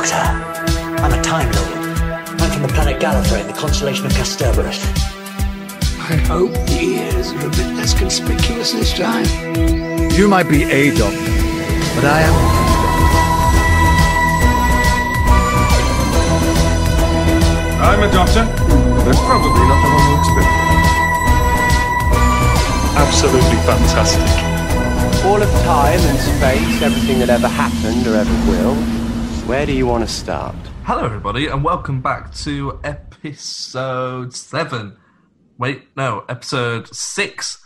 Doctor. I'm a Time Lord. I'm from the planet Gallifrey in the constellation of Kasterborous. I hope the ears are a bit less conspicuous this time. You might be a doctor, but I am. I'm a doctor, but probably not the one you expect. Absolutely fantastic. All of time and space, everything that ever happened or ever will. Where do you want to start? Hello, everybody, and welcome back to episode seven. Wait, no, episode six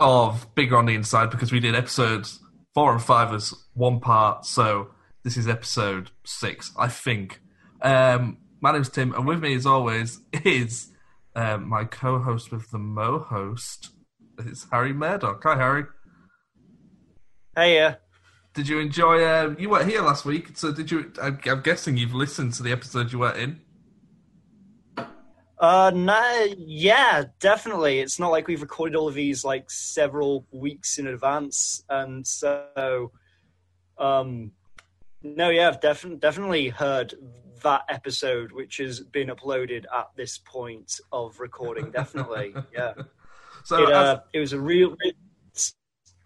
of Bigger on the Inside because we did episodes four and five as one part. So this is episode six, I think. Um, my name's Tim, and with me, as always, is um, my co-host with the Mo host. It's Harry Murdoch. Hi, Harry. Hey, yeah. Did you enjoy? Um, you weren't here last week, so did you? I'm, I'm guessing you've listened to the episode you weren't in. Uh, no, yeah, definitely. It's not like we've recorded all of these like several weeks in advance, and so, um, no, yeah, I've definitely definitely heard that episode, which has been uploaded at this point of recording. Definitely, yeah. So it, as- uh, it was a real,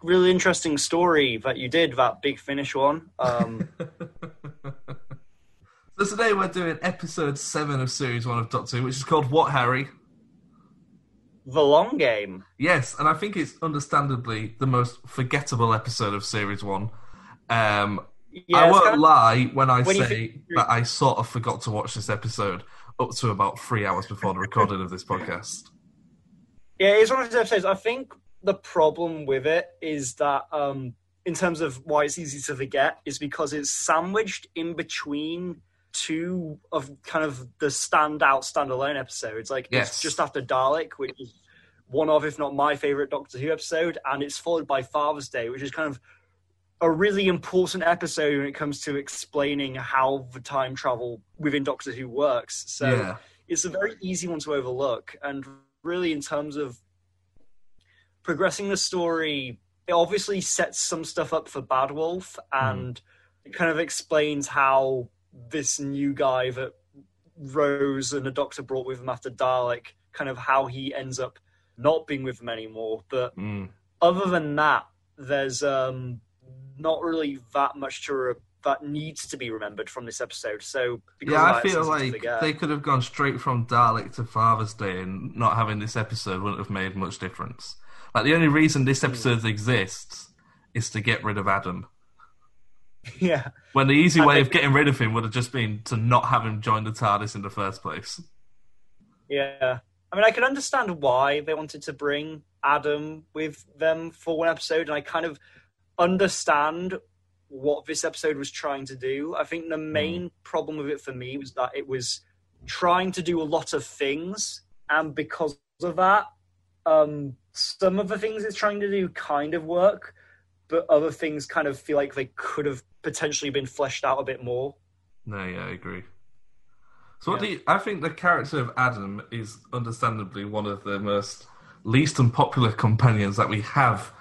really interesting story that you did that big finish one. Um, So today we're doing episode seven of series one of Doctor Who, which is called What Harry? the long game. Yes, and I think it's understandably the most forgettable episode of series one. Um, Yeah, I won't kind of- lie when I when say think- that I sort of forgot to watch this episode up to about three hours before the recording of this podcast. Yeah, it's one of those episodes. I think the problem with it is that, um, in terms of why it's easy to forget, is because it's sandwiched in between two of kind of the standout standalone episodes. Like Yes. it's just after Dalek, which is one of, if not my favorite Doctor Who episode, and it's followed by Father's Day, which is kind of a really important episode when it comes to explaining how the time travel within Doctor Who works. So yeah, it's a very easy one to overlook and really in terms of progressing the story it obviously sets some stuff up for bad wolf and it kind of explains how this new guy that rose and the doctor brought with him after dalek kind of how he ends up not being with them anymore but Mm. other than that there's um not really that much to re- that needs to be remembered from this episode so because yeah. I feel like they could have gone straight from Dalek to Father's Day, and not having this episode wouldn't have made much difference. Like the only reason this Hmm. episode exists is to get rid of Adam. yeah When the easy way of getting rid of him would have just been to not have him join the TARDIS in the first place. Yeah. I mean, I can understand why they wanted to bring Adam with them for one episode, and I kind of understand what this episode was trying to do. I think the main problem with it for me was that it was trying to do a lot of things, and because of that, um, some of the things it's trying to do kind of work, but other things kind of feel like they could have potentially been fleshed out a bit more. No, yeah, I agree. So, what Yeah. do you, I think the character of Adam is understandably one of the most least unpopular companions that we have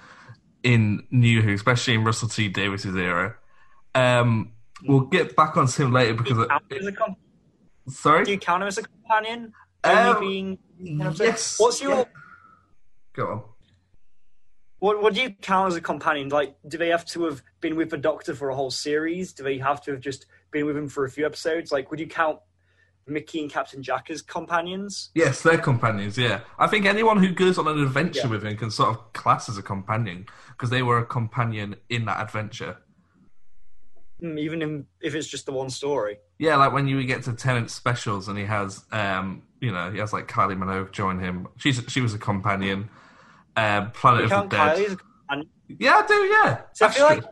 in New Who, especially in Russell T Davies's era. Um, we'll get back onto him later because Do you count him as a com- sorry, do you count him as a companion? Um, being yes. What's your yeah. Go on. what? What do you count as a companion? Like, do they have to have been with the Doctor for a whole series? Do they have to have just been with him for a few episodes? Like, would you count Mickey and Captain Jack as companions? Yes, they're companions. Yeah, I think anyone who goes on an adventure Yeah. with him can sort of class as a companion because they were a companion in that adventure. Mm, Even in, if it's just the one story. Yeah, like when you get to Tennant specials and he has, um, you know, he has like Kylie Minogue join him. She's she was a companion. Um, Planet of the Dead. Kylie as a companion. Yeah, I do. Yeah, So I feel like.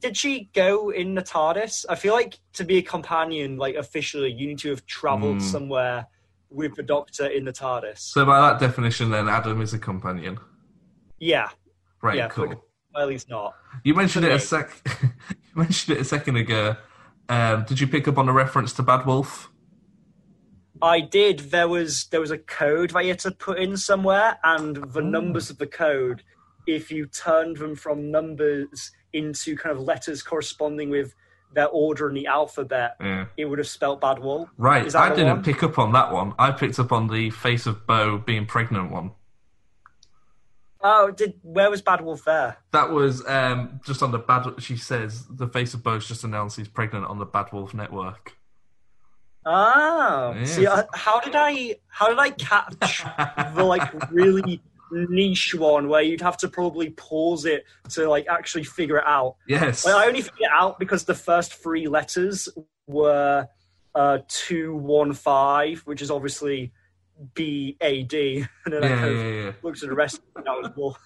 Did she go in the TARDIS? I feel like to be a companion, like officially, you need to have travelled Hmm. somewhere with the Doctor in the TARDIS. so by that definition, then Adam is a companion. yeah, Right, yeah, cool. but Kylie's not. You mentioned it a sec. you mentioned it a second ago. Um, did you pick up on a reference to Bad Wolf? I did. There was there was a code that you had to put in somewhere, and the numbers of the code, if you turned them from numbers into kind of letters corresponding with their order in the alphabet, Yeah. it would have spelt bad wool. Right, I didn't one? pick up on that one. I picked up on the face of Bo being pregnant one. Oh, did where was Bad Wolf there? That was um, just on the bad. She says the face of Bo's just announced he's pregnant on the Bad Wolf network. Oh, see, uh, how did I how did I catch the like really niche one where you'd have to probably pause it to like actually figure it out? Yes, Like, I only figured it out because the first three letters were uh, two one five, which is obviously B A D, and then I yeah, kind of yeah, looked at the rest. And that was well,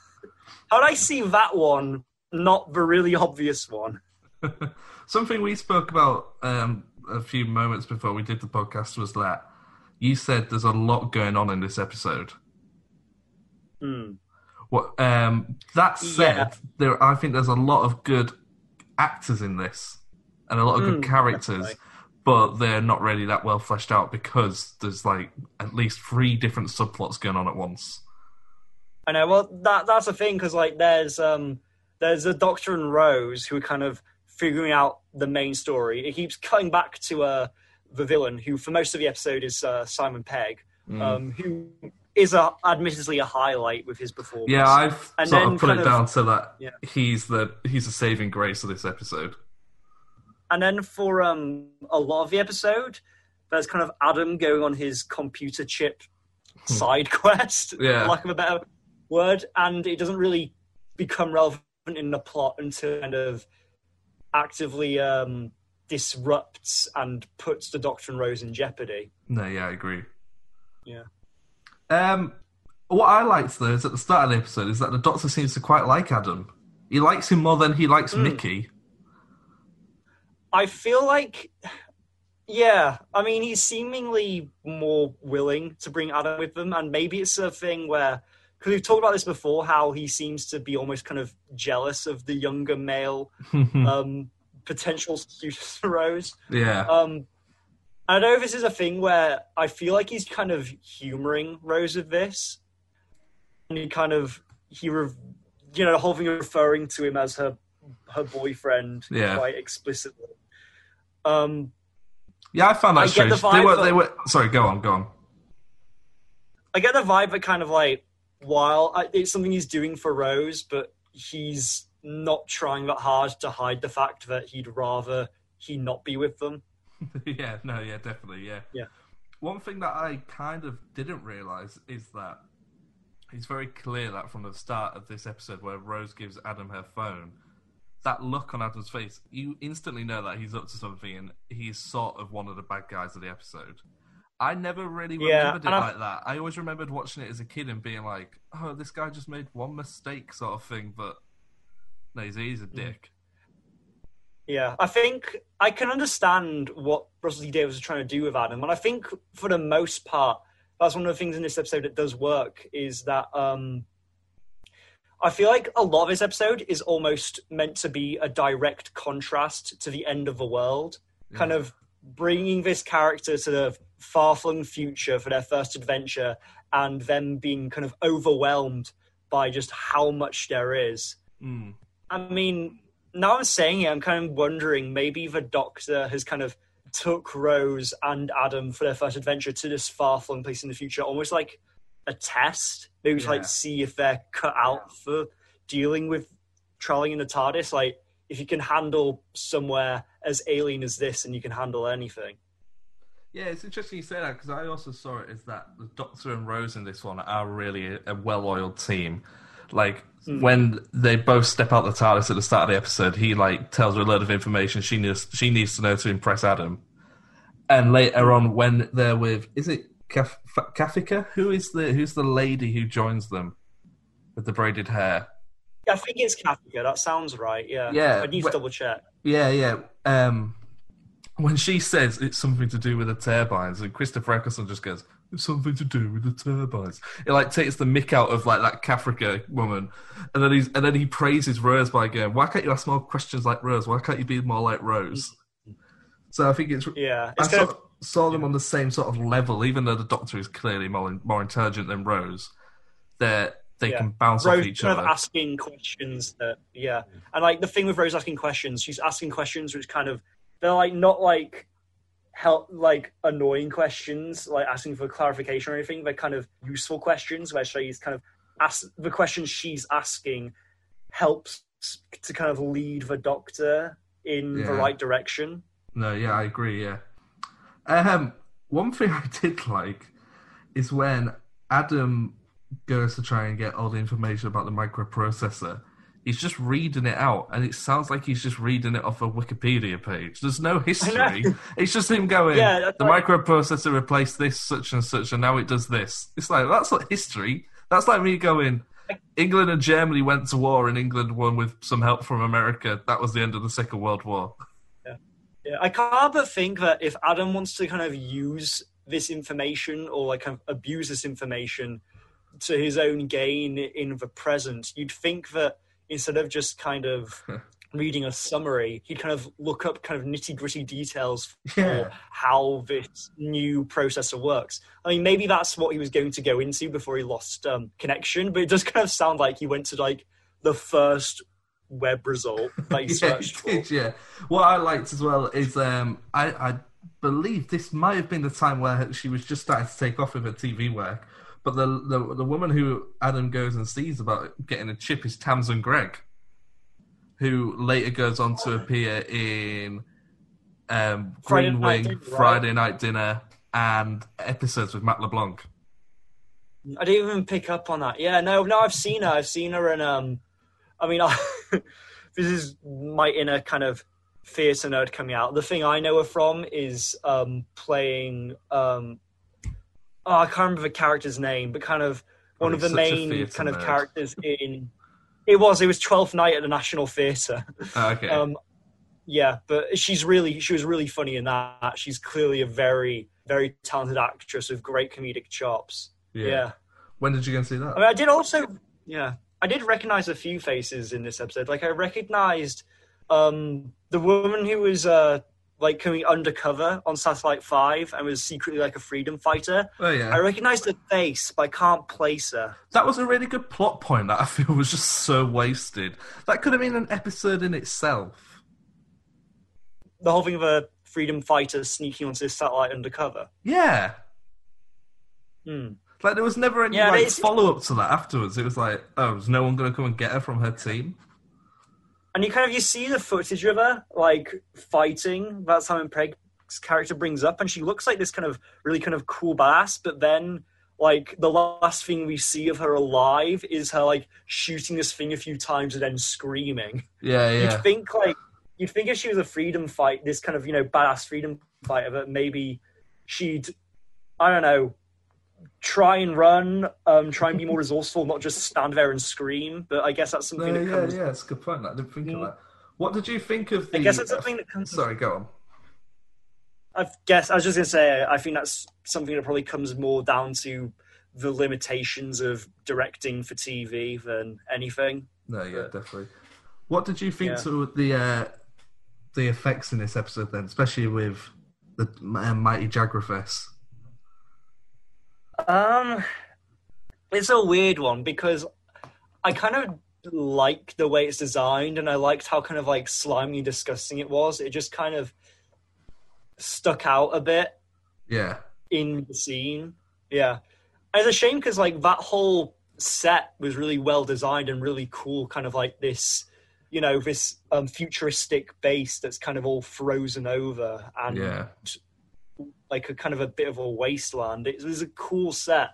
how did I see that one? Not the really obvious one. Something we spoke about um, a few moments before we did the podcast was that you said there's a lot going on in this episode. Hmm. What um, that said, Yeah. there I think there's a lot of good actors in this and a lot of good Mm, characters, definitely. but they're not really that well fleshed out because there's like at least three different subplots going on at once. I know. Well, that that's the thing because like there's um there's a Doctor and Rose who are kind of figuring out the main story. It keeps cutting back to uh the villain who for most of the episode is uh, Simon Pegg, Mm. um who is a admittedly a highlight with his performance. Yeah, I've And sort then of put it of- down to that Yeah. he's the he's the saving grace of this episode. And then for um a lot of the episode, there's kind of Adam going on his computer chip side quest, Yeah. for lack of a better word, and it doesn't really become relevant in the plot until kind of actively um disrupts and puts the Doctor and Rose in jeopardy. No, yeah, I agree. Yeah. Um, what I liked though is at the start of the episode is that the Doctor seems to quite like Adam. He likes him more than he likes Hmm. Mickey. I feel like, yeah, I mean, he's seemingly more willing to bring Adam with them, and maybe it's a thing where, because we've talked about this before, how he seems to be almost kind of jealous of the younger male um, potential students for Rose. yeah, Um, I don't know if this is a thing where I feel like he's kind of humoring Rose with this, and he kind of he, re- you know, the whole thing referring to him as her her boyfriend Yeah. quite explicitly. Um, yeah. I found that I get the strange. they were, they were. Sorry, go on, go on. I get the vibe that kind of like while I, it's something he's doing for Rose, but he's not trying that hard to hide the fact that he'd rather he not be with them. yeah, no, yeah, definitely, yeah. Yeah. One thing that I kind of didn't realize is that it's very clear that from the start of this episode, where Rose gives Adam her phone, that look on Adam's face, you instantly know that he's up to something, and he's sort of one of the bad guys of the episode. I never really Yeah, remembered it like that. I always remembered watching it as a kid and being like, "Oh, this guy just made one mistake," sort of thing. But no, he's, he's a Mm. dick. Yeah, I think I can understand what Russell T Davies is trying to do with Adam, and I think for the most part, that's one of the things in this episode that does work. Is that um, I feel like a lot of this episode is almost meant to be a direct contrast to the end of the world, kind of bringing this character to the far-flung future for their first adventure, and them being kind of overwhelmed by just how much there is. Mm. I mean, now I'm saying it, I'm kind of wondering maybe the Doctor has kind of took Rose and Adam for their first adventure to this far flung place in the future, almost like a test. Maybe to like see if they're cut out for dealing with traveling in the TARDIS. Like, if you can handle somewhere as alien as this, and you can handle anything. Yeah, it's interesting you say that because I also saw it as that the Doctor and Rose in this one are really a, a well-oiled team. Like when they both step out the TARDIS at the start of the episode, he like tells her a load of information she needs she needs to know to impress Adam. And later on, when they're with, is it Kaf- Kafika? Who is the who's the lady who joins them with the braided hair? Yeah, I think it's Kafka. That sounds right. Yeah. Yeah, I need to double check. Yeah, yeah. Um, when she says it's something to do with the turbines, and Christopher Eccleston just goes, "It's something to do with the turbines." It like takes the mick out of like that Kafrika woman, and then he's and then he praises Rose by going, "Why can't you ask more questions like Rose? Why can't you be more like Rose?" So I think it's Yeah. I It's kind saw, of saw them on the same sort of level, even though the Doctor is clearly more more intelligent than Rose. They they Yeah. can bounce off each kind other. of asking questions that yeah and like the thing with Rose asking questions she's asking questions which kind of they're like not like help like annoying questions, like asking for clarification or anything. They're kind of useful questions where she's kind of ask the questions she's asking helps to kind of lead the doctor in the right direction. No, yeah, I agree. Yeah. Um, one thing I did like is when Adam goes to try and get all the information about the microprocessor. He's just reading it out, and it sounds like he's just reading it off a Wikipedia page. There's no history. It's just him going, Yeah, the like- microprocessor replaced this, such and such, and now it does this. It's like, that's not history. That's like me going, England and Germany went to war, and England won with some help from America. That was the end of the Second World War. Yeah, I can't but think that if Adam wants to kind of use this information or like kind of abuse this information to his own gain in the present, you'd think that instead of just kind of reading a summary, he'd kind of look up kind of nitty gritty details for Yeah. how this new processor works. I mean, maybe that's what he was going to go into before he lost um, connection, but it does kind of sound like he went to like the first web result that he yeah, searched for. did, yeah. What I liked as well is um, I, I believe this might have been the time where she was just starting to take off with her TV work. But the, the the woman who Adam goes and sees about getting a chip is Tamsin Greig, who later goes on to appear in um, Friday Green Night Wing, Dinner, right? Friday Night Dinner, and episodes with Matt LeBlanc. I didn't even pick up on that. Yeah, no, no, I've seen her. I've seen her, and um, I mean, I, this is my inner kind of theatre nerd coming out. The thing I know her from is um playing um, oh, I can't remember the character's name, but kind of one Oh, of the he's such a main kind of nerd. characters in. It was. It was Twelfth Night at the National Theatre. Oh, okay. Um, yeah, but she's really she was really funny in that. She's clearly a very very talented actress with great comedic chops. yeah. When did you go and see that? I mean, I did also, yeah, I did recognize a few faces in this episode. Like, I recognized um, the woman who was uh, like coming undercover on Satellite Five and was secretly like a freedom fighter. oh yeah. I recognized her face, but I can't place her. That was a really good plot point that I feel was just so wasted. That could have been an episode in itself. The whole thing of a freedom fighter sneaking onto this satellite undercover. Yeah. Hmm. Like there was never any Yeah, like follow up to that afterwards. It was like, oh, is no one going to come and get her from her team? And you kind of you see the footage of her like fighting That's how Pegg's character brings up, and she looks like this kind of really kind of cool badass. But then, like the last thing we see of her alive is her like shooting this thing a few times and then screaming. Yeah, yeah. You'd think like you'd think if she was a freedom fight, this kind of you know badass freedom fighter, that maybe she'd I don't know try and run, um, try and be more resourceful, not just stand there and scream. But I guess that's No, something that yeah, comes. yeah, it's a good point. I didn't think of Mm. that. What did you think of the? I guess that's something that comes. Sorry, go on. I guess I was just gonna say I think that's something that probably comes more down to the limitations of directing for TV than anything. No, yeah, But- definitely. What did you think Yeah. to the uh, the effects in this episode then, especially with the uh, mighty Jagrafess? Um, it's a weird one because I kind of like the way it's designed, and I liked how kind of like slimy, disgusting it was. It just kind of stuck out a bit Yeah, in the scene. Yeah, And it's a shame because like that whole set was really well designed and really cool. Kind of like this, you know, this um, futuristic base that's kind of all frozen over and yeah. Like a kind of a bit of a wasteland. It was a cool set,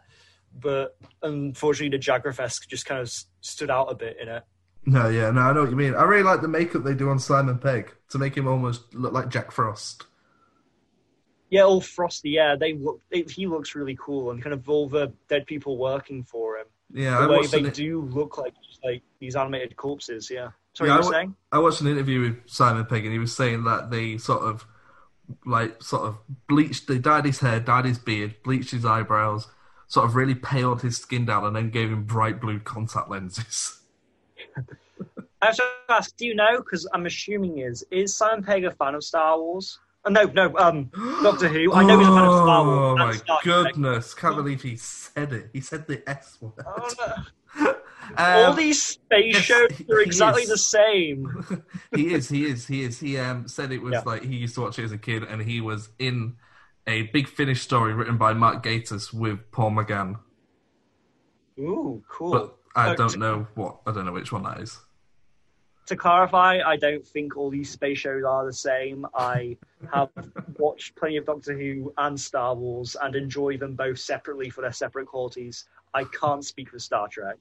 but unfortunately, the Jagrafess just kind of stood out a bit in it. No, yeah, no, I know what you mean. I really like the makeup they do on Simon Pegg to make him almost look like Jack Frost. Yeah, all frosty. Yeah, they look. They, he looks really cool, and kind of all the dead people working for him. Yeah, The I way they an, do look like just like these animated corpses. Yeah. Sorry, Yeah, you I were wa- saying? I watched an interview with Simon Pegg, and he was saying that they sort of, like, sort of bleached, they dyed his hair, dyed his beard, bleached his eyebrows, sort of really paled his skin down, and then gave him bright blue contact lenses. I have to ask, do you know? Because I'm assuming is is Simon Pegg a fan of Star Wars? Oh, no, no, um, Doctor Who. I know he's a fan of Star Wars. Oh my Star goodness! Can't believe he said it. He said the S word. Oh, no. All Um, these space yes, shows are exactly is. the same. he is, he is, he is. He um, said it was Yeah. like he used to watch it as a kid, and he was in a Big Finish story written by Mark Gatiss with Paul McGann. Ooh, cool. But I Uh, don't to- know what I don't know which one that is. to clarify, I don't think all these space shows are the same. I have watched plenty of Doctor Who and Star Wars and enjoy them both separately for their separate qualities. I can't speak for Star Trek.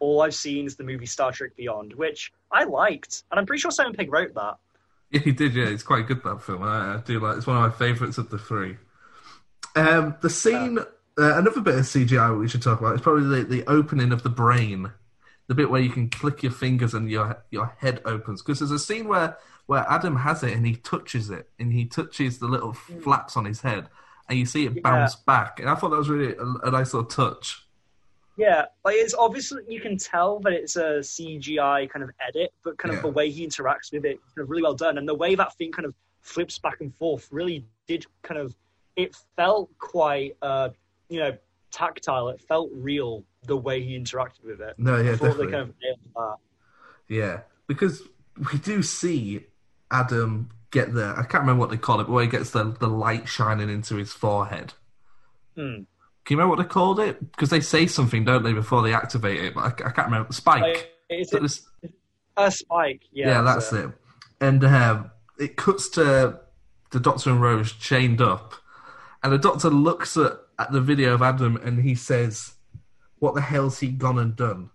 All I've seen is the movie Star Trek Beyond, which I liked, and I'm pretty sure Simon Pegg wrote that. Yeah, he did. Yeah, it's quite good that film. I, I do like. It's one of my favourites of the three. Um, the scene, uh, another bit of CGI we should talk about is probably the, the opening of the brain, the bit where you can click your fingers and your your head opens. Because there's a scene where where Adam has it and he touches it and he touches the little flaps on his head and you see it bounce back. And I thought that was really a, a nice little touch. Yeah, like it's obviously you can tell that it's a CGI kind of edit, but kind of Yeah. the way he interacts with it, kind of really well done, and the way that thing kind of flips back and forth really did kind of. It felt quite, uh, you know, tactile. It felt real the way he interacted with it. No, yeah, definitely. kind of. Yeah, because we do see Adam get the I can't remember what they call it, but where he gets the, the light shining into his forehead. Hmm. Can you remember what they called it? Because they say something, don't they, before they activate it? But I, I can't remember. Spike. Like, is So it a spike? Yeah, yeah, that's it. And um, it cuts to the Doctor and Rose chained up, and the Doctor looks at, at the video of Adam and he says, "What the hell's he gone and done?"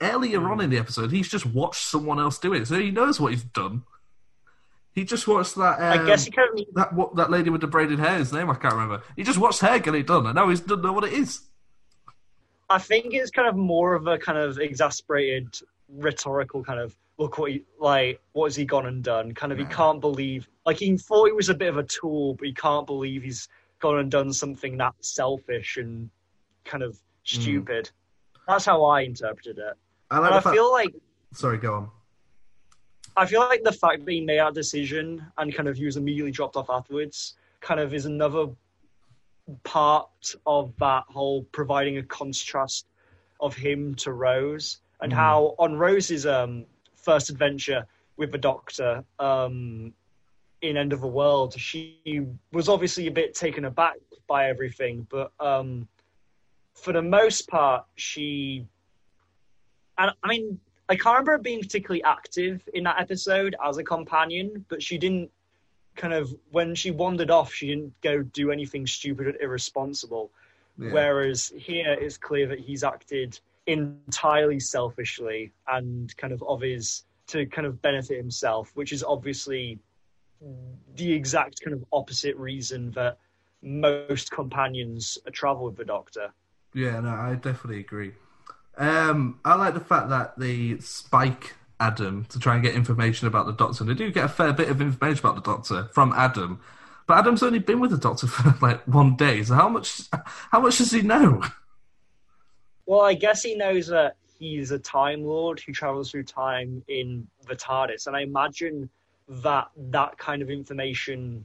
Earlier on in the episode, he's just watched someone else do it, so he knows what he's done. He just watched that. Um, I guess he kind of that what that lady with the braided hair. His name I can't remember. He just watched her get it done, and now he doesn't know what it is. I think it's kind of more of a kind of exasperated rhetorical kind of look what he like what has he gone and done kind of he can't believe like he thought he was a bit of a tool but he can't believe he's gone and done something that selfish and kind of stupid that's how i interpreted it I like and i fact- feel like Sorry, go on. I feel like the fact that he made that decision and kind of he was immediately dropped off afterwards kind of is another part of that whole providing a contrast of him to Rose and how on Rose's um, first adventure with the Doctor um, in End of the World, she was obviously a bit taken aback by everything, but um, for the most part, she and I mean, I can't remember her being particularly active in that episode as a companion, but she didn't kind of when she wandered off, she didn't go do anything stupid or irresponsible. Yeah. Whereas here it's clear that he's acted entirely selfishly and kind of of his to kind of benefit himself, which is obviously the exact kind of opposite reason that most companions travel with the Doctor. Yeah, no, I definitely agree. Um, I like the fact that they spike Adam to try and get information about the Doctor. They do get a fair bit of information about the Doctor from Adam, but Adam's only been with the Doctor for like one day. So how much? How much does he know? Well, I guess he knows that he's a Time Lord who travels through time in the TARDIS, and I imagine that that kind of information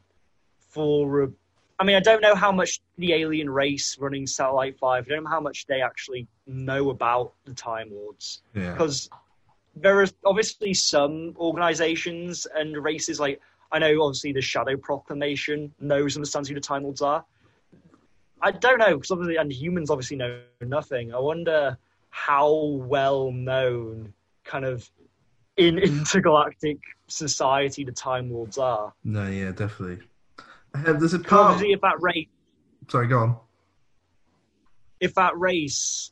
for. I mean, I don't know how much the alien race running Satellite Five. I don't know how much they actually know about the Time Lords Yeah, because there are obviously some organizations and races like I know obviously the Shadow Proclamation knows and understands who the Time Lords are. I don't know because obviously and humans obviously know nothing. I wonder how well known kind of in intergalactic society the Time Lords are. no, yeah, definitely. Uh, there's a part. Obviously, if that race, Sorry, go on. if that race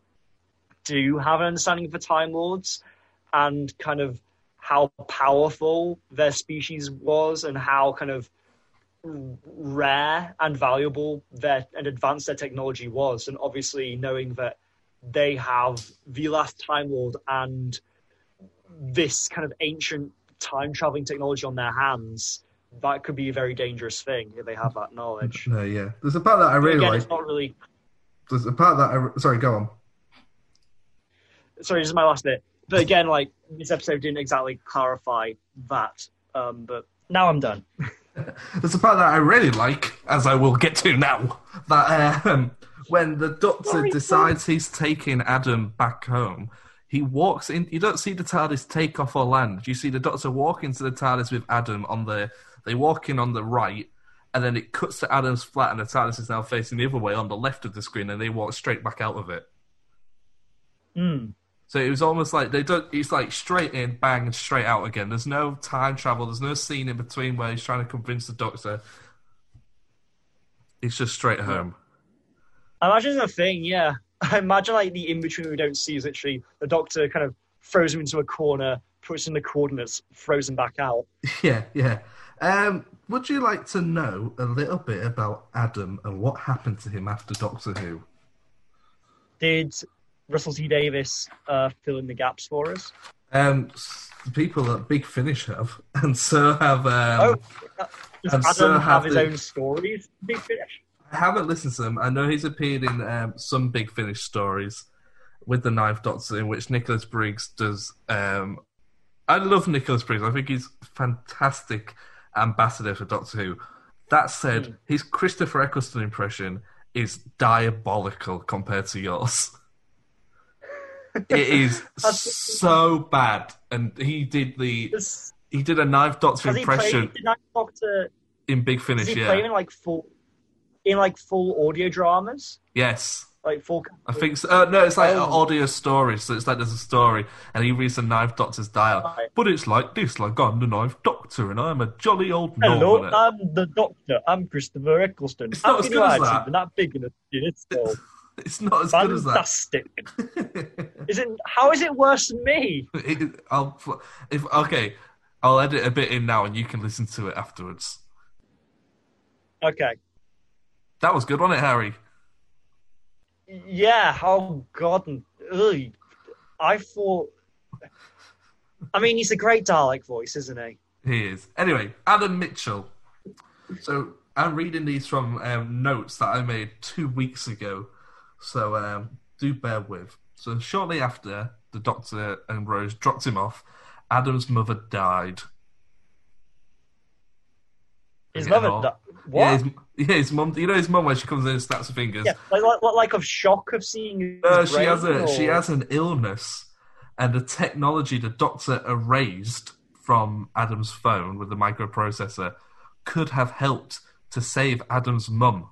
do have an understanding of the Time Lords and kind of how powerful their species was and how kind of rare and valuable their and advanced their technology was, and obviously knowing that they have the last Time Lord and this kind of ancient time traveling technology on their hands, that could be a very dangerous thing if they have that knowledge. No, yeah. There's a part that I really Again, like. it's not really There's a part that I. Sorry, go on. sorry, this is my last bit. But again, like this episode didn't exactly clarify that. Um, but now I'm done. There's a part that I really like, as I will get to now. That um, when the doctor Sorry, decides he's taking Adam back home, he walks in. You don't see the TARDIS take off or land. You see the doctor walk into the TARDIS with Adam on the. They walk in on the right, and then it cuts to Adam's flat, and the TARDIS is now facing the other way on the left of the screen, and they walk straight back out of it. Hmm. So it was almost like they don't. It's like straight in, bang, and straight out again. There's no time travel. There's no scene in between where he's trying to convince the doctor. It's just straight home. I imagine the thing, yeah. I imagine like the in between we don't see is literally the doctor kind of throws him into a corner, puts in the coordinates, frozen back out. Yeah, yeah. Um, would you like to know a little bit about Adam and what happened to him after Doctor Who? Did Russell T Davies uh, fill in the gaps for us? Um, the people at Big Finish have, and so have. Um, oh, does Adam so have, have his the- own stories? Big Finish. I haven't listened to them. I know he's appeared in um, some Big Finish stories with the Knife Doctor, in which Nicholas Briggs does. Um, I love Nicholas Briggs. I think he's fantastic ambassador for Doctor Who. That said, hmm. his Christopher Eccleston impression is diabolical compared to yours. it is so bad, and he did the Does, he did a Ninth Doctor played impression Ninth Doctor? in Big Finish. Yeah, in like full, in like full audio dramas? yes. Like full. I think so. Uh, no, it's like Oh. an audio story. So it's like there's a story, and he reads the knife Doctor's dial. Right. But it's like this, like I'm the knife Doctor, and I'm a jolly old Hello. I'm the Doctor. I'm Christopher Eccleston. It's not as good as that. Not big enough. It's still It's not as good as that. fantastic. is it? How is it worse than me? It- I'll if okay, I'll edit a bit in now, and you can listen to it afterwards. Okay. That was good, wasn't it, Harry? Yeah. Oh God. Ugh. I thought. I mean, he's a great Dalek voice, isn't he? He is. Anyway, Adam Mitchell. So I'm reading these from um, notes that I made two weeks ago. So um, do bear with. So shortly after the Doctor and Rose dropped him off, Adam's mother died. His mother. no. di- Yeah, What? his, yeah, his mum. You know his mum when she comes in and snaps her fingers. Yeah, like, like, like of shock of seeing. his No, she has a she has an illness, and the technology the doctor erased from Adam's phone with the microprocessor could have helped to save Adam's mum.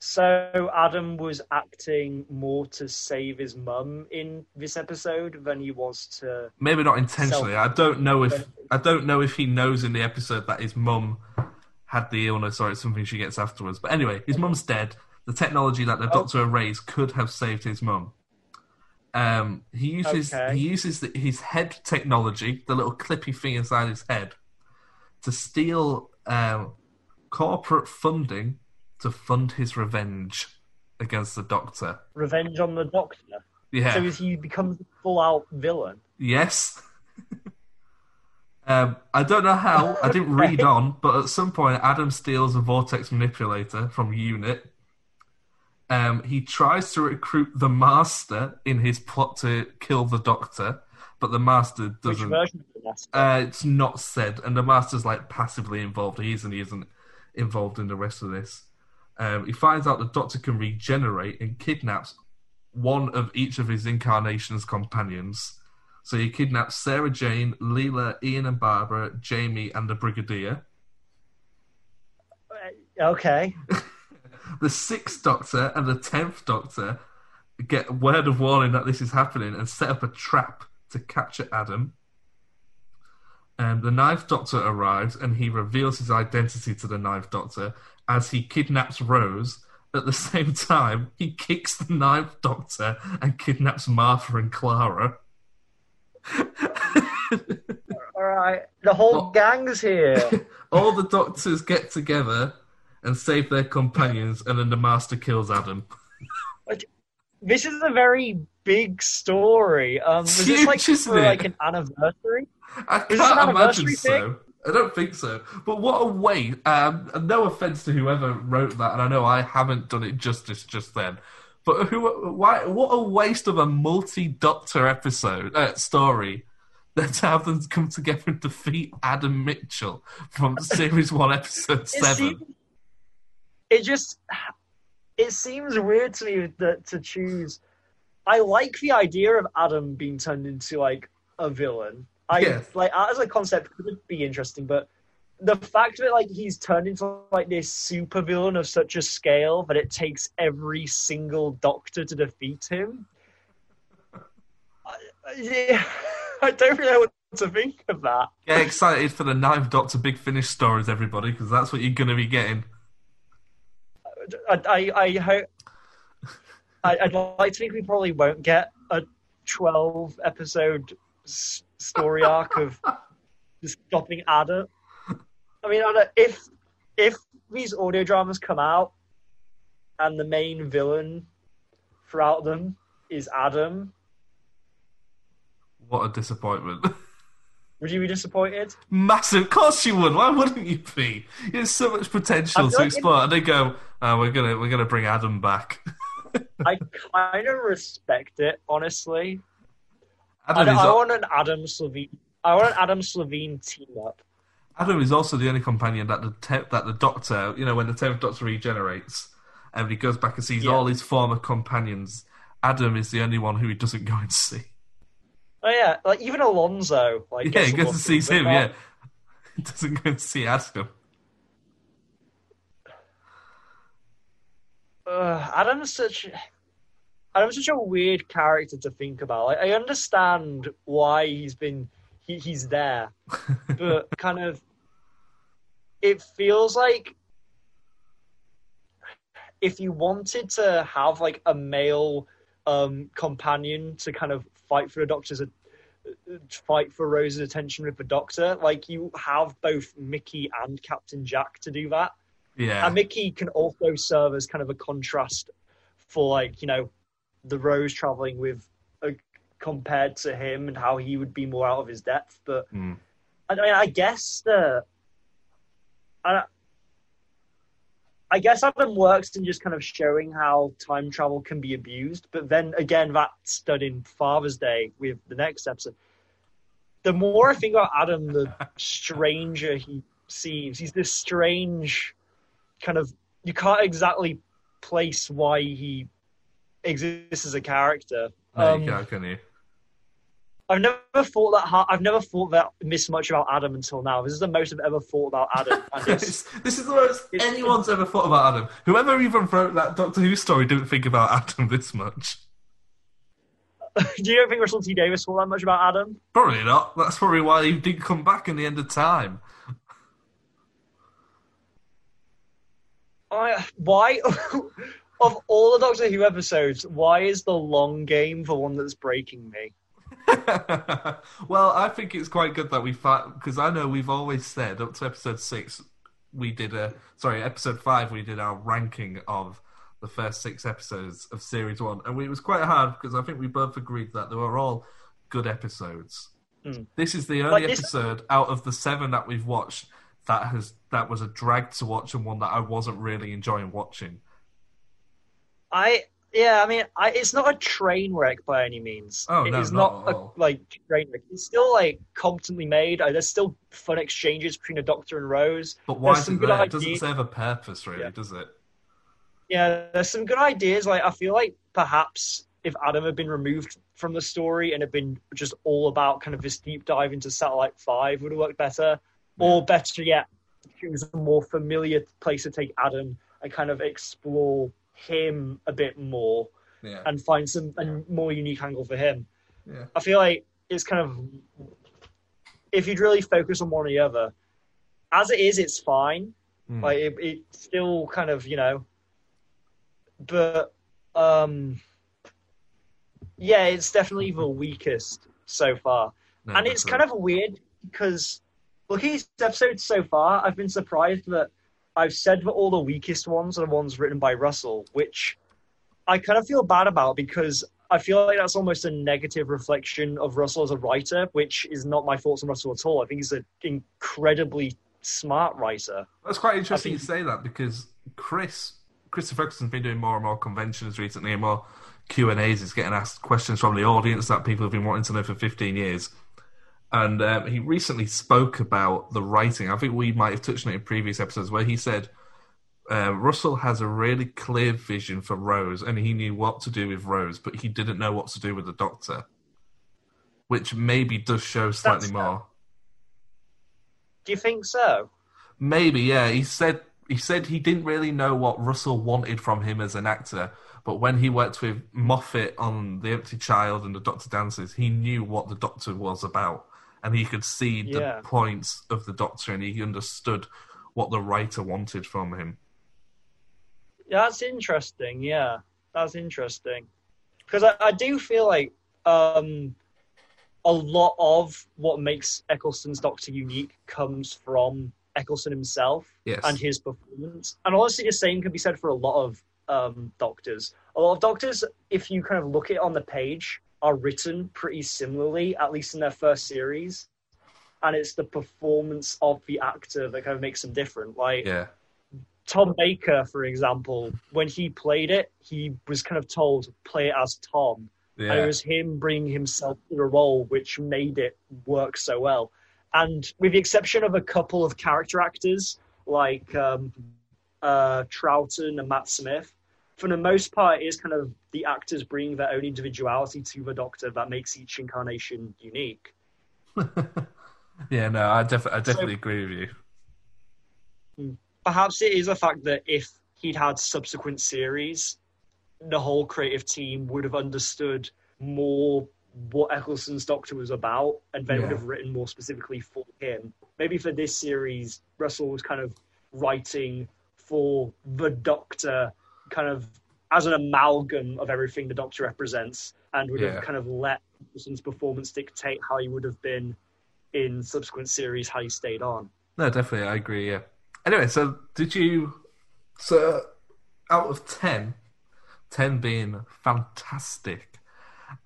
So Adam was acting more to save his mum in this episode than he was to. Maybe not intentionally. I don't know if I don't know if he knows in the episode that his mum had the illness or it's something she gets afterwards. But anyway, his mum's dead. The technology that the doctor erased could have saved his mum. Um, he uses Okay. he uses the, his head technology, the little clippy thing inside his head, to steal um, corporate funding to fund his revenge against the Doctor. Revenge on the Doctor. Yeah. So is he becomes a full out villain? Yes. Um, I don't know how. I didn't read on, but at some point, Adam steals a vortex manipulator from Unit. Um, he tries to recruit the Master in his plot to kill the Doctor, but the Master doesn't. Which version of the Master? Uh, it's not said, and the Master's like passively involved. He isn't. He isn't involved in the rest of this. Um, he finds out the Doctor can regenerate and kidnaps one of each of his incarnation's companions. So he kidnaps Sarah Jane, Leela, Ian and Barbara, Jamie, and the Brigadier. Uh, okay. The Sixth Doctor and the Tenth Doctor get word of warning that this is happening and set up a trap to capture Adam. And the Ninth Doctor arrives and he reveals his identity to the Ninth Doctor as he kidnaps Rose. At the same time, he kicks the Ninth Doctor and kidnaps Martha and Clara. All right. The whole Well- gang's here. All the Doctors get together and save their companions, and then the Master kills Adam. this is a very big story. Um, was this like for it? like an anniversary? I this can't an imagine anniversary so. I don't think so. But what a way! Um, and no offense to whoever wrote that, and I know I haven't done it justice just then. But who? Why? What a waste of a multi-doctor episode uh, story. That to have them come together and defeat Adam Mitchell from series one, episode It seven. seems- It just it seems weird to me that to choose. I like the idea of Adam being turned into like a villain. I Yes. like as a concept could be interesting, but the fact that like he's turned into like this super villain of such a scale that it takes every single Doctor to defeat him. I, I- yeah, I don't really know what to think of that. Get excited for the ninth Doctor Big Finish stories, everybody, because that's what you're going to be getting. I, I, I hope. I, I'd like to think we probably won't get a twelve episode s- story arc of stopping Adam. I mean, if if these audio dramas come out and the main villain throughout them is Adam, What a disappointment. would you be disappointed? Massive. Of course you would. Why wouldn't you be? There's so much potential to explore, and they go, oh, "We're gonna, we're gonna bring Adam back." I kind of respect it, honestly. Adam I want an Adam Slovene. I want an Adam Slovene team up. Adam is also the only companion that the te- that the Doctor, you know, when the tenth Doctor regenerates, and he goes back and sees Yeah. all his former companions. Adam is the only one who he doesn't go and see. Oh yeah, like even Alonso. Like Yeah, gets he a goes look and sees but him. not- Yeah, he doesn't go and see Adam. uh, Adam's such Adam's such a weird character to think about. Like, I understand why he's been he, he's there, but kind of it feels like if you wanted to have like a male um, companion to kind of fight for the doctor's fight for Rose's attention with the doctor, like you have both Mickey and Captain Jack to do that. Yeah, And Mickey can also serve as kind of a contrast for like, you know, the Rose traveling with uh, compared to him and how he would be more out of his depth. But Hmm. I mean, I guess the I, I guess Adam works in just kind of showing how time travel can be abused. But then again, that's done in Father's Day with the next episode. The more I think about Adam, the stranger he seems. He's this strange kind of. You can't exactly place why he exists as a character. no, Um, you can't, can you? I've never thought that. Hard, I've never thought that this much about Adam until now. This is the most I've ever thought about Adam. This, this is the most anyone's ever thought about Adam. Whoever even wrote that Doctor Who story didn't think about Adam this much. do you think Russell T Davies thought that much about Adam? Probably not. That's probably why he didn't come back in the end of time. I, why, of all the Doctor Who episodes, why is the long game the one that's breaking me? well, I think it's quite good that we fight because I know we've always said up to episode six we did a sorry episode five we did our ranking of the first six episodes of series one, and we, it was quite hard because I think we both agreed that they were all good episodes. Hmm. This is the only this- episode out of the seven that we've watched that has that was a drag to watch and one that I wasn't really enjoying watching. I yeah, I mean, I, it's not a train wreck by any means. Oh, It no, is not not, a, like train wreck. It's still like competently made. There's still fun exchanges between the Doctor and Rose. But why is it there? It doesn't serve a purpose, really, Yeah. does it? Yeah, there's some good ideas. Like I feel like perhaps if Adam had been removed from the story and had been just all about kind of this deep dive into Satellite Five would have worked better. Or better yet, it was a more familiar place to take Adam and kind of explore him a bit more Yeah. and find some a more unique angle for him. Yeah. I feel like it's kind of if you'd really focus on one or the other. As it is, it's fine. Hmm. Like it, it's still kind of you know, but um, yeah, it's definitely the weakest so far, No, and it's kind of weird because looking at episodes so far, I've been surprised that I've said that all the weakest ones are the ones written by Russell, which I kind of feel bad about because I feel like that's almost a negative reflection of Russell as a writer, which is not my thoughts on Russell at all. I think he's an incredibly smart writer. That's quite interesting think- you say that because Chris Christopher Ferguson's been doing more and more conventions recently and more Q and A's. He's getting asked questions from the audience that people have been wanting to know for 15 years. And um, he recently spoke about the writing. I think we might have touched on it in previous episodes where he said uh, Russell has a really clear vision for Rose, and he knew what to do with Rose, but he didn't know what to do with the Doctor, which maybe does show slightly That's- more. Do you think so? Maybe, yeah. He said he said he didn't really know what Russell wanted from him as an actor, but when he worked with Moffat on The Empty Child and The Doctor Dances, he knew what the Doctor was about, and he could see the Yeah. points of the Doctor, and he understood what the writer wanted from him. Yeah, that's interesting. Yeah, that's interesting. Because I, I do feel like um, a lot of what makes Eccleston's Doctor unique comes from Eccleston himself Yes. and his performance. And honestly, the same can be said for a lot of um, Doctors. A lot of Doctors, if you kind of look it on the page, are written pretty similarly, at least in their first series. And it's the performance of the actor that kind of makes them different. Like, Yeah. Tom Baker, for example, when he played it, he was kind of told play it as Tom, and it was him bringing himself to the role, which made it work so well. And with the exception of a couple of character actors like um, uh, Troughton and Matt Smith, for the most part, it is kind of the actors bringing their own individuality to the Doctor that makes each incarnation unique. yeah, no, I, def- I definitely agree with you. Hmm. perhaps it is a fact that if he'd had subsequent series, the whole creative team would have understood more what Eccleston's Doctor was about, and they would have written more specifically for him. Maybe for this series, Russell was kind of writing for the Doctor, kind of as an amalgam of everything the Doctor represents, and would Yeah. have kind of let Eccleston's performance dictate how he would have been in subsequent series, how he stayed on. No, definitely, I agree. Yeah. Anyway, so did you? So out of 10, 10 being fantastic,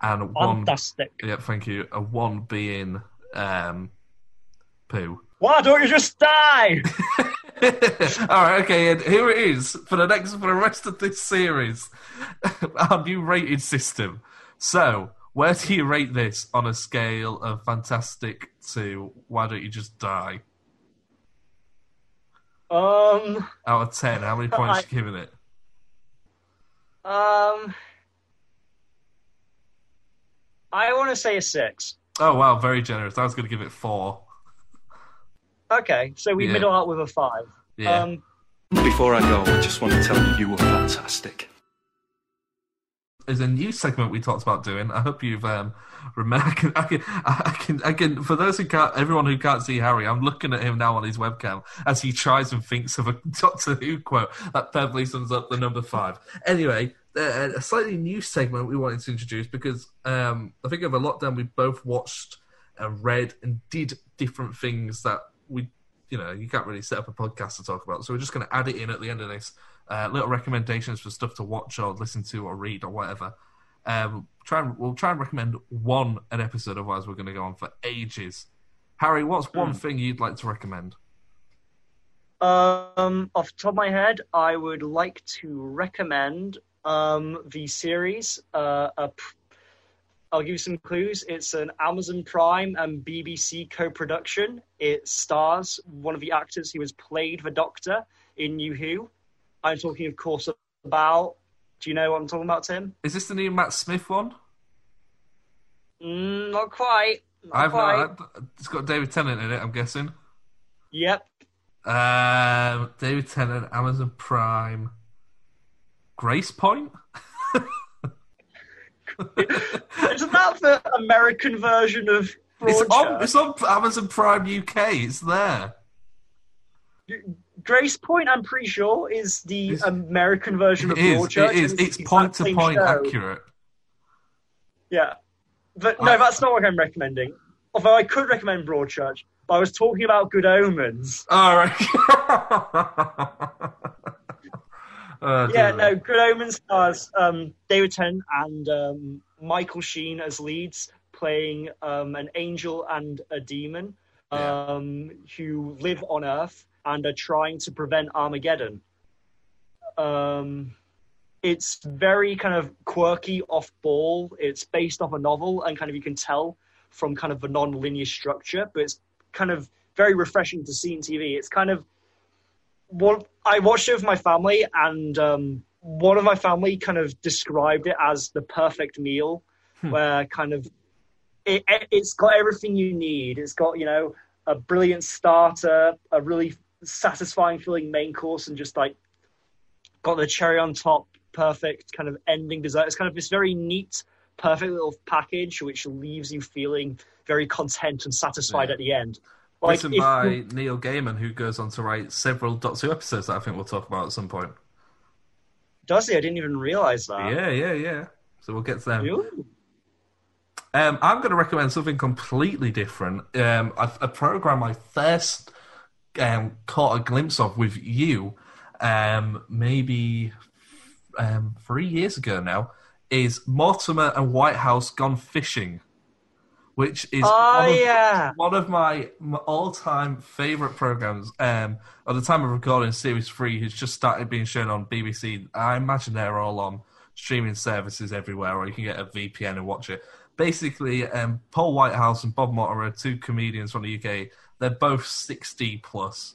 and one. Fantastic. Yeah, thank you. A one being um, poo. Why don't you just die? All right, okay, and here it is for the next for the rest of this series, our new rating system. So, where do you rate this on a scale of fantastic to why don't you just die? Um, Out of ten, how many points I- you giving it? um, I want to say a six. Oh wow, very generous. I was going to give it four. Okay, so we Yeah. middle out with a five. Yeah. Um, Before I go, I just want to tell you you were fantastic. There's a new segment we talked about doing. I hope you've um, remember. I can, I can, I can, I can. For those who can't, everyone who can't see Harry, I'm looking at him now on his webcam as he tries and thinks of a Doctor Who quote that perfectly sums up the number five. Anyway, uh, a slightly new segment we wanted to introduce because um, I think over lockdown we both watched and read and did different things that we, you know, you can't really set up a podcast to talk about. So we're just going to add it in at the end of this. Uh, little recommendations for stuff to watch or listen to or read or whatever. Um, try and we'll try and recommend one an episode. Otherwise, we're going to go on for ages. Harry, what's one thing you'd like to recommend? Um, off the top of my head, I would like to recommend um, the series. Uh, a pr- I'll give you some clues. It's an Amazon Prime and BBC co-production. It stars one of the actors who has played the Doctor in New Who. I'm talking, of course, about. Do you know what I'm talking about, Tim? Is this the new Matt Smith one? Mm, not quite. Not I've quite. not. It's got David Tennant in it. I'm guessing. Yep. Um, David Tennant, Amazon Prime, Gracepoint. Isn't that the American version of It's on, Broadchurch? it's on Amazon Prime UK. It's there. Grace Point, I'm pretty sure, is the It's- American version of is. Broadchurch. It is. and It's point to point show. accurate. Yeah. But no, I- that's not what I'm recommending. Although I could recommend Broadchurch, but I was talking about Good Omens. All right. Oh, Yeah, no, Good Omens stars um, David Tennant and um, Michael Sheen as leads, playing um, an angel and a demon Yeah. um, who live on Earth and are trying to prevent Armageddon. Um, it's very kind of quirky, off ball. It's based off a novel, and kind of you can tell from kind of the non linear structure, but it's kind of very refreshing to see in TV. It's kind of Well, I watched it with my family, and um, one of my family kind of described it as the perfect meal, where kind of it, it, it's got everything you need. It's got you know a brilliant starter, a really satisfying feeling main course, and just like got the cherry on top, perfect kind of ending dessert. It's kind of this very neat, perfect little package, which leaves you feeling very content and satisfied Yeah. at the end. Written if- by Neil Gaiman, who goes on to write several Doctor Who episodes that I think we'll talk about at some point. does he? I didn't even realize that. Yeah, yeah, yeah. So we'll get to them. Ooh. Um, I'm going to recommend something completely different. Um, a, a program I first um, caught a glimpse of with you, um, maybe um, three years ago now, is Mortimer and Whitehouse Gone Fishing, which is Oh, one, of, yeah. one of my, my all-time favorite programs. Um, at the time of recording, series three has just started being shown on BBC. I imagine they're all on streaming services everywhere, or you can get a VPN and watch it. Basically, um, Paul Whitehouse and Bob Motter are two comedians from the UK. They're both sixty plus,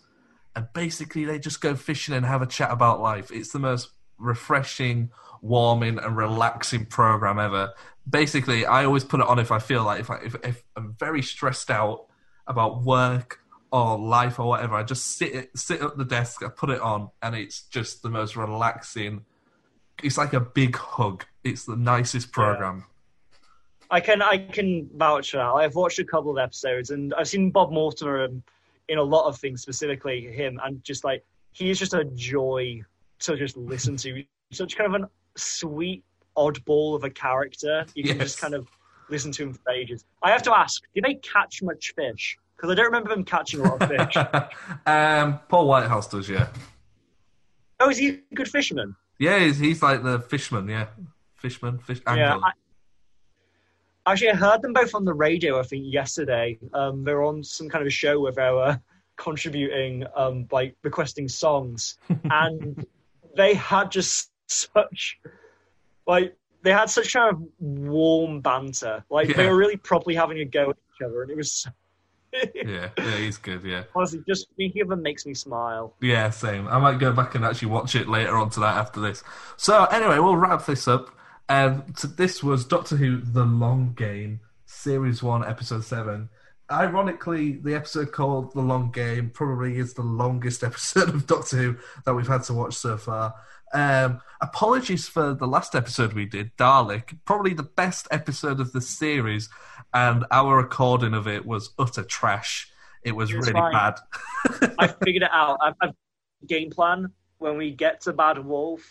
and basically they just go fishing and have a chat about life. It's the most refreshing, warming, and relaxing program ever. Basically, I always put it on if I feel like if I, if, if I'm very stressed out about work or life or whatever, I just sit sit at the desk, I put it on, and it's just the most relaxing. It's like a big hug. It's the nicest program. I can I can vouch for that. I've watched a couple of episodes, and I've seen Bob Mortimer in a lot of things, specifically him, and just like he is just a joy to just listen to. Such kind of a sweet oddball of a character. You can Yes. just kind of listen to him for ages. I have to ask, did they catch much fish? Because I don't remember them catching a lot of fish. um, Paul Whitehouse does, yeah. oh, is he a good fisherman? Yeah, he's, he's like the fishman, yeah. Fishman, fish angler. Yeah, I, actually, I heard them both on the radio. I think yesterday. Um, they were on some kind of a show where they were contributing, um, like requesting songs, and they had just such, like, they had such kind of warm banter. Like they were really properly having a go at each other, and it was yeah, yeah, he's good, yeah. honestly just thinking of them makes me smile. Yeah, same. I might go back and actually watch it later on tonight after this. So, anyway, we'll wrap this up. Um, so this was Doctor Who: The Long Game, Series One, Episode Seven. Ironically, the episode called "The Long Game" probably is the longest episode of Doctor Who that we've had to watch so far. Um, apologies for the last episode we did, Dalek, probably the best episode of the series, and our recording of it was utter trash. It was It was really fine. bad. I figured it out. I've, I've game plan when we get to Bad Wolf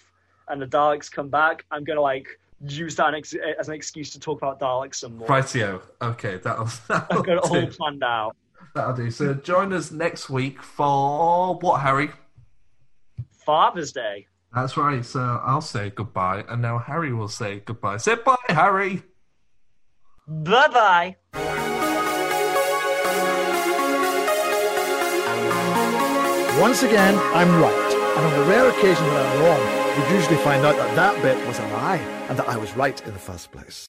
and the Daleks come back. I'm gonna like use that ex- as an excuse to talk about Daleks some more. Rightio. Okay, that'll, that'll I've got it all do. planned out. That'll do. So join us next week for what, Harry? Father's Day. That's right. So I'll say goodbye, and now Harry will say goodbye. Say bye, Harry. Bye bye. Once again, I'm right. And on the rare occasion when I'm wrong, we usually find out that that bit was a lie and that I was right in the first place.